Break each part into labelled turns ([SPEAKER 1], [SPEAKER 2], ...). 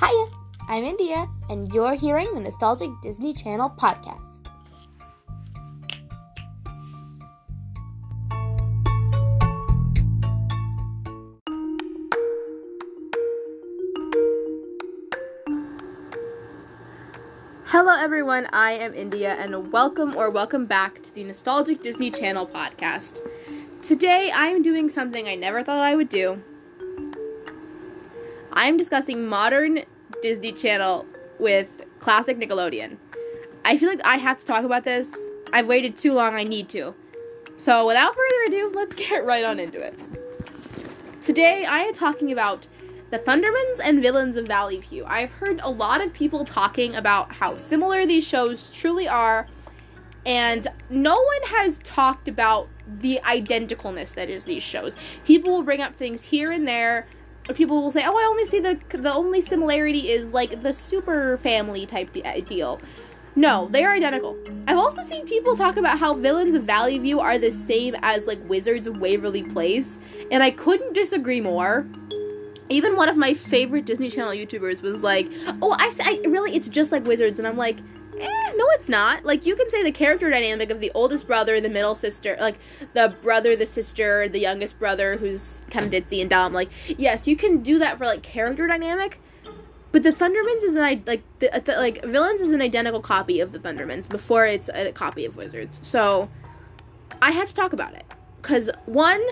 [SPEAKER 1] Hiya, I'm India, and you're hearing the Nostalgic Disney Channel podcast. Hello, everyone. I am India, and welcome or welcome back to the Nostalgic Disney Channel podcast. Today, I am doing something I never thought I would do. I am discussing modern Disney Channel with classic Nickelodeon. I feel like I have to talk about this. I've waited too long, I need to. So, without further ado, let's get right on into it. Today, I am talking about the Thundermans and Villains of Valley View. I've heard a lot of people talking about how similar these shows truly are, and no one has talked about the identicalness that is these shows. People will bring up things here and there. People will say, "Oh, I only see the the only similarity is like the super family type de- deal." No, they are identical. I've also seen people talk about how villains of Valley View are the same as like Wizards of Waverly Place, and I couldn't disagree more even one of my favorite Disney Channel YouTubers was like, "Oh, I, I really, it's just like Wizards," and I'm like, eh, no, it's not. Like you can say the character dynamic of the oldest brother, the middle sister, like the brother, the sister, the youngest brother who's kind of ditzy and dumb. Like yes, you can do that for like character dynamic. But the Thundermans is an like the, the like villains is an identical copy of the Thundermans before it's a copy of Wizards. So I had to talk about it because one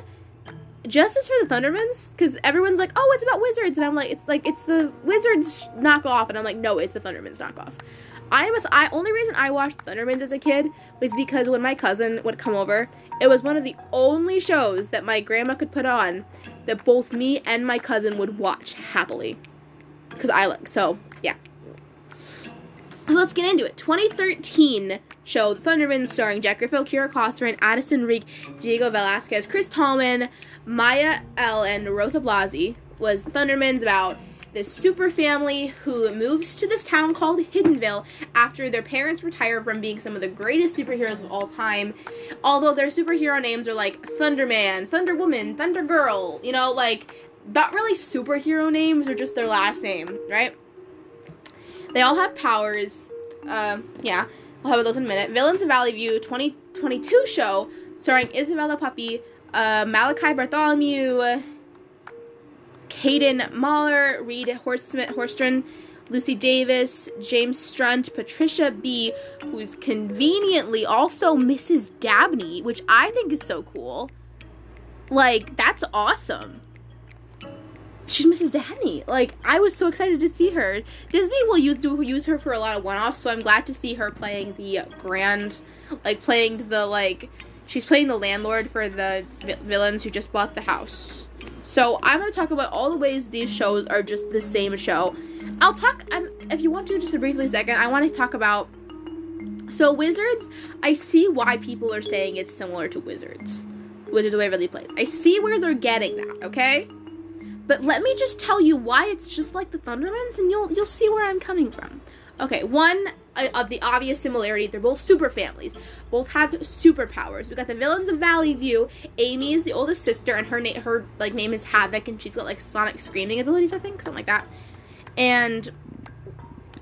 [SPEAKER 1] justice for the Thundermans because everyone's like, oh, it's about wizards, and I'm like, it's like it's the wizards knockoff, and I'm like, no, it's the Thundermans knockoff. I th- I only reason I watched Thundermans as a kid was because when my cousin would come over, it was one of the only shows that my grandma could put on that both me and my cousin would watch happily. Cause I like so yeah. So let's get into it. 2013 show The Thundermans starring Jack Griffith, Kira Koster, Addison Riecke, Diego Velazquez, Chris Tallman, Maya L, and Rosa Blasi was Thundermans about this super family who moves to this town called Hiddenville after their parents retire from being some of the greatest superheroes of all time. Although their superhero names are like Thunderman, Thunder Woman, Thunder Girl, you know, like not really superhero names, or just their last name, right? They all have powers. Uh, yeah, we'll have those in a minute. Villains of Valley View 2022 show starring Isabella Pappas, uh, Malachi Bartholomew, Kayden Muller, Reed Horstmann, Lucy Davis, James Strunt, Patricia B, who's conveniently also Mrs. Dabney, which I think is so cool. Like, that's awesome she's Mrs. Dabney. Like I was so excited to see her. Disney will use do use her for a lot of one-offs, so I'm glad to see her playing the grand, like playing the like she's playing the landlord for the vi- villains who just bought the house. So I'm gonna talk about all the ways these shows are just the same show. I'll talk. Um, if you want to, just a briefly second, I want to talk about. So Wizards, I see why people are saying it's similar to Wizards. Wizards of Waverly Place. I see where they're getting that. Okay. But let me just tell you why it's just like the Thundermans, and you'll you'll see where I'm coming from. Okay, one Uh, of the obvious similarity, they're both super families. Both have superpowers. We got the villains of Valley View. Amy is the oldest sister, and her name her like name is Havoc, and she's got like sonic screaming abilities, I think, something like that. And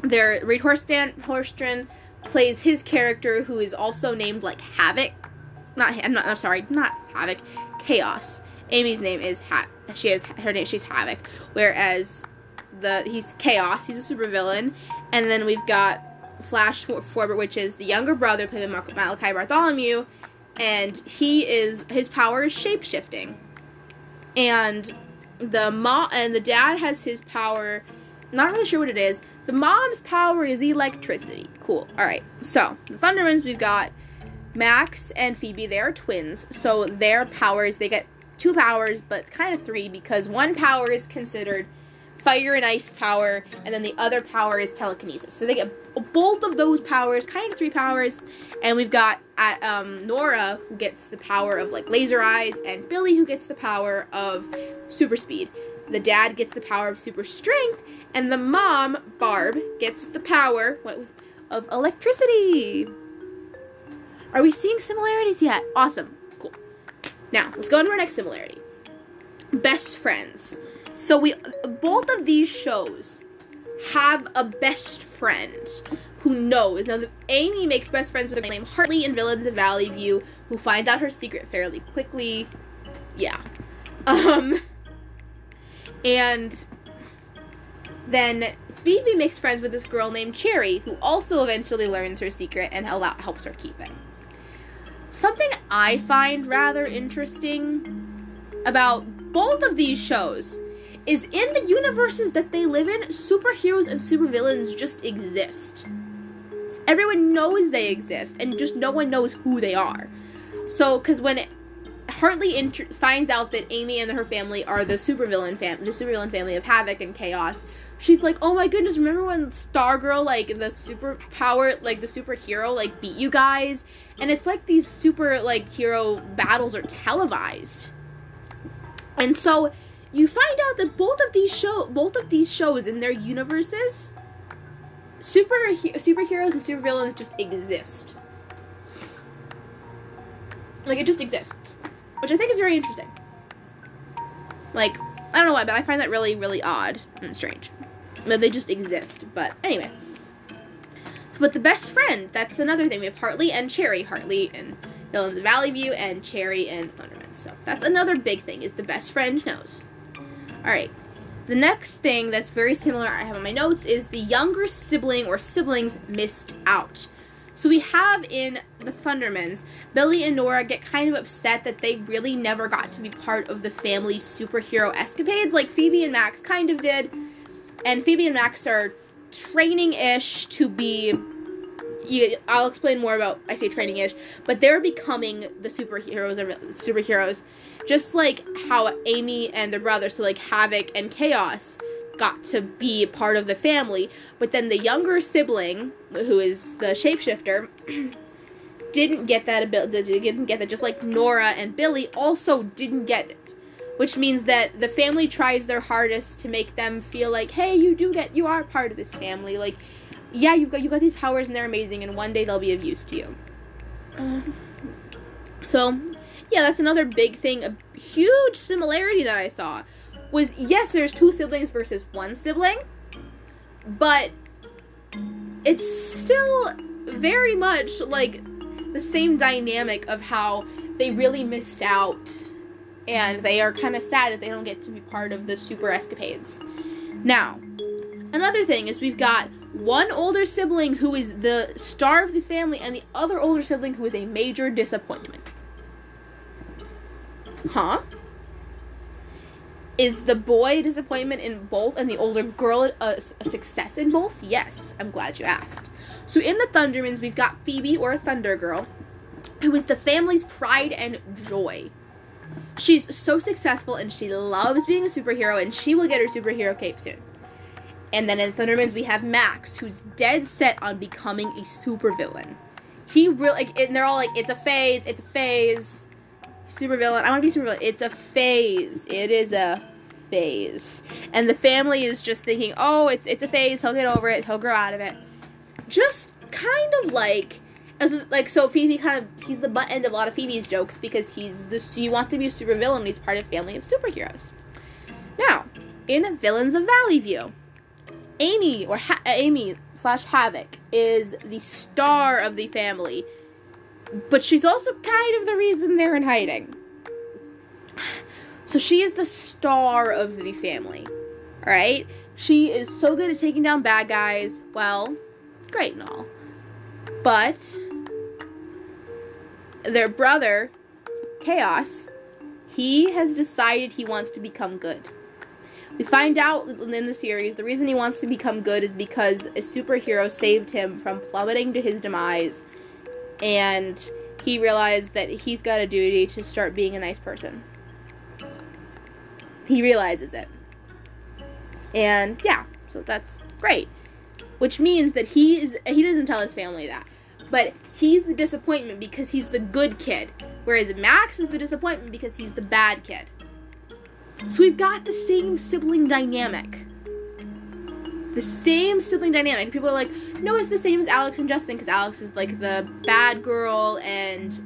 [SPEAKER 1] their Reed Horstan Horstran plays his character, who is also named like Havoc. Not I'm not I'm sorry, not Havoc, Chaos. Amy's name is Ha she has her name she's Havoc, whereas the he's Chaos, he's a supervillain, and then we've got Flash Forbert, which is the younger brother played by Malachi Bartholomew, and he is his power is shape shifting, and the mom and the dad has his power. Not really sure what it is. The mom's power is electricity. Cool. All right. So the Thundermans, we've got Max and Phoebe. They are twins, so their powers they get two powers, but kind of three because one power is considered fire and ice power, and then the other power is telekinesis. So they get both of those powers, kind of three powers, and we've got at um, Nora who gets the power of like laser eyes, and Billy who gets the power of super speed. The dad gets the power of super strength, and the mom Barb gets the power of electricity. Are we seeing similarities yet? Awesome. Cool. Now, let's go into our next similarity. Best friends. So we both of these shows have a best friend who knows. Now, Amy makes best friends with a named Hartley in Villains of Valley View, who finds out her secret fairly quickly. Yeah. Um, and then Phoebe makes friends with this girl named Cherry, who also eventually learns her secret and helps her keep it. Something I find rather interesting about both of these shows is in the universes that they live in, superheroes and supervillains just exist. Everyone knows they exist, and just no one knows who they are. So, because when Hartley finds out that Amy and her family are the supervillain fam- the supervillain family of Havoc and Chaos, she's like, "Oh my goodness! Remember when Stargirl, like the superpower, like the superhero, like beat you guys?" And it's like these super like hero battles are televised, and so you find out that both of these show both of these shows in their universes, super superheroes and supervillains just exist. Like it just exists, which I think is very interesting. Like I don't know why, but I find that really, really odd and strange that they just exist. But anyway. But the best friend, that's another thing. We have Hartley and Cherry. Hartley and Villains of Valley View and Cherry and Thunderman. So that's another big thing is the best friend knows. Alright. The next thing that's very similar I have on my notes is the younger sibling or siblings missed out. So we have in the Thundermans, Billy and Nora get kind of upset that they really never got to be part of the family's superhero escapades like Phoebe and Max kind of did and Phoebe and Max are training-ish to be. You, I'll explain more about I say training-ish, but they're becoming the superheroes superheroes, just like how Amy and their brother, so like Havoc and Chaos, got to be part of the family. But then the younger sibling, who is the shapeshifter, didn't get that ability. Didn't get that. Just like Nora and Billy also didn't get it which means that the family tries their hardest to make them feel like, hey, you do get, you are part of this family. Like, yeah, you've got you got these powers and they're amazing, and one day they'll be of use to you. Uh, so, yeah, that's another big thing. A huge similarity that I saw was yes, there's two siblings versus one sibling, but it's still very much like the same dynamic of how they really missed out and they are kind of sad that they don't get to be part of the super escapades. Now, another thing is we've got one older sibling who is the star of the family and the other older sibling who is a major disappointment. Huh? Is the boy disappointment in both and the older girl a, a, success in both? Yes, I'm glad you asked. So in the Thundermans, we've got Phoebe or Thunder Girl, who is the family's pride and joy she's so successful and she loves being a superhero and she will get her superhero cape soon. And then in Thundermans we have Max, who's dead set on becoming a supervillain. He really like, and they're all like, it's a phase, it's a phase. Supervillain, I want to be supervillain. It's a phase. It is a phase. And the family is just thinking, oh, it's it's a phase. He'll get over it. He'll grow out of it. Just kind of like as like so Phoebe kind of he's the butt end of a lot of Phoebe's jokes because he's this you want to be a super villain he's part of family of superheroes. Now, in Villains of Valley View, Amy or ha- Amy slash Havoc is the star of the family, but she's also kind of the reason they're in hiding. So she is the star of the family. Alright? She is so good at taking down bad guys. Well, great and all. But their brother, Chaos, he has decided he wants to become good. We find out in the series the reason he wants to become good is because a superhero saved him from plummeting to his demise, and he realized that he's got a duty to start being a nice person. He realizes it. And yeah, so that's great. Which means that he is he doesn't tell his family that. But he's the disappointment because he's the good kid, whereas Max is the disappointment because he's the bad kid. So we've got the same sibling dynamic. The same sibling dynamic. People are like, no, it's the same as Alex and Justin because Alex is like the bad girl and,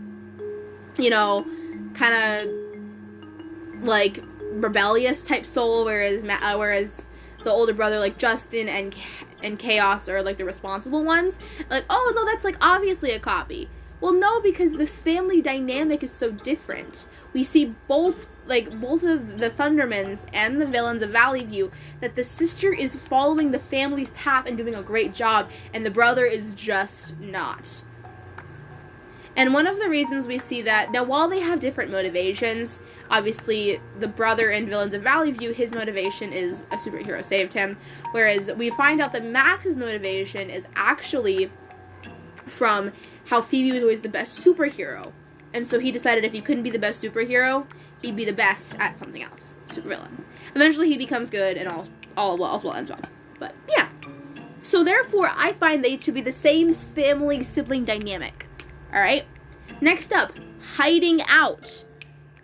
[SPEAKER 1] you know, kind of like rebellious type soul, whereas uh, whereas the older brother like Justin and and Chaos are like the responsible ones. Like, oh no, that's like obviously a copy. Well, no, because the family dynamic is so different. We see both like both of the Thundermans and the villains of Valley View that the sister is following the family's path and doing a great job, and the brother is just not. And one of the reasons we see that now, while they have different motivations, obviously the brother in Villains of Valley View, his motivation is a superhero saved him, whereas we find out that Max's motivation is actually from how Phoebe was always the best superhero. And so he decided if he couldn't be the best superhero, he'd be the best at something else, supervillain. Eventually, he becomes good, and all all well well ends well. But yeah. So therefore, I find they to be the same family sibling dynamic. All right. Next up, hiding out.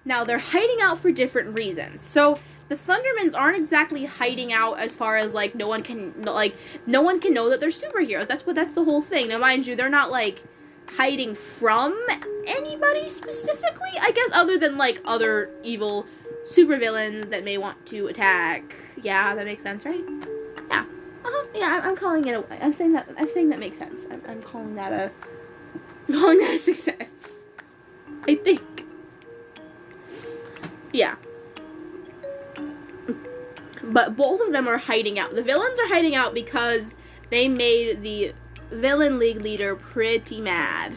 [SPEAKER 1] Now they're hiding out for different reasons. So the Thundermans aren't exactly hiding out as far as like no one can like no one can know that they're superheroes. That's what that's the whole thing. Now mind you, they're not like hiding from anybody specifically, I guess, other than like other evil supervillains that may want to attack. Yeah, that makes sense, right? Yeah. Uh-huh. Yeah, I'm, calling it a. I'm saying that. I'm saying that makes sense. I'm, I'm calling that a. Calling that a success. But both of them are hiding out. The villains are hiding out because they made the villain league leader pretty mad.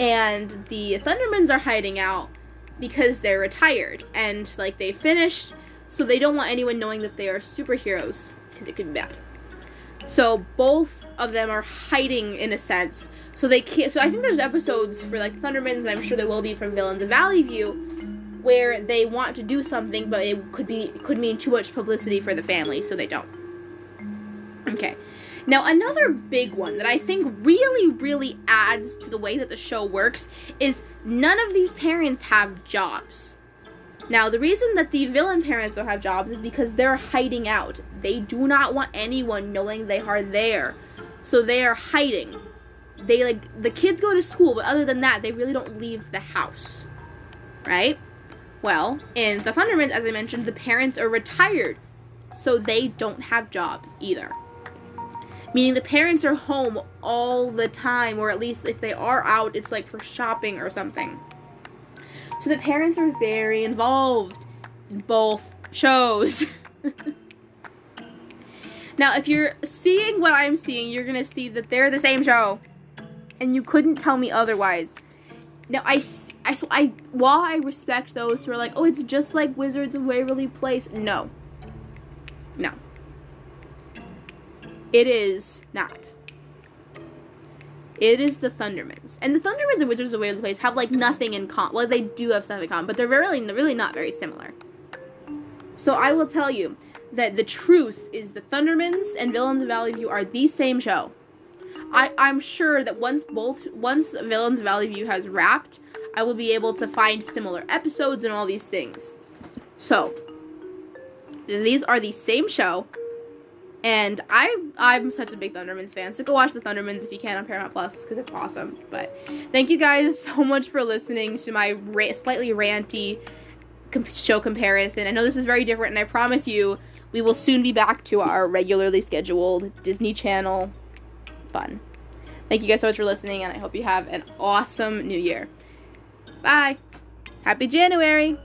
[SPEAKER 1] And the Thundermans are hiding out because they're retired and like they finished, so they don't want anyone knowing that they are superheroes because it could be bad. So both of them are hiding in a sense. So they can't. So I think there's episodes for like Thundermans, and I'm sure there will be from Villains of Valley View, where they want to do something, but it could be could mean too much publicity for the family, so they don't. Okay. Now, another big one that I think really, really adds to the way that the show works is none of these parents have jobs. Now, the reason that the villain parents don't have jobs is because they're hiding out. They do not want anyone knowing they are there. So they are hiding. They like the kids go to school, but other than that, they really don't leave the house. Right? Well, in the Thundermans, as I mentioned, the parents are retired. So they don't have jobs either meaning the parents are home all the time, or at least if they are out, it's like for shopping or something. So the parents are very involved in both shows. now, if you're seeing what I'm seeing, you're gonna see that they're the same show, and you couldn't tell me otherwise. Now, I, I, so I, while I respect those who are like, oh, it's just like Wizards of Waverly Place, no. No. It is not. It is the Thundermans. And the Thundermans and Wizards of Waverly Place have like nothing in common. Well, they do have stuff in common, but they're really, really not very similar. So I will tell you that the truth is the Thundermans and Villains of Valley View are the same show. I, I'm sure that once both once Villains of Valley View has wrapped, I will be able to find similar episodes and all these things. So these are the same show. And I I'm such a big Thundermans fan, so go watch the Thundermans if you can on Paramount Plus because it's awesome. But thank you guys so much for listening to my ra- slightly ranty comp- show comparison. I know this is very different, and I promise you we will soon be back to our regularly scheduled Disney Channel fun. Thank you guys so much for listening, and I hope you have an awesome new year. Bye. Happy January.